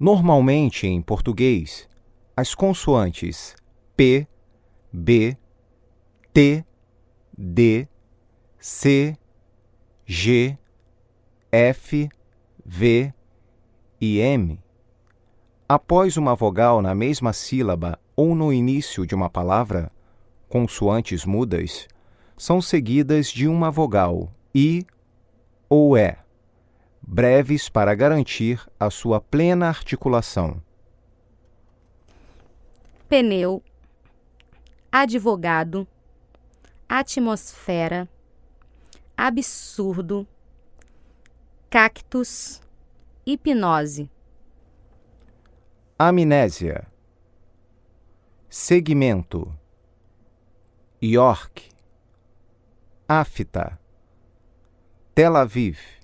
Normalmente, em português, as consoantes P, B, T, D, C, G, F, V e M, após uma vogal na mesma sílaba ou no início de uma palavra, consoantes mudas, são seguidas de uma vogal I ou E, breves para garantir a sua plena articulação. Pneu, advogado, atmosfera, absurdo, cactus, hipnose, amnésia, segmento, York, Afta, Tel Aviv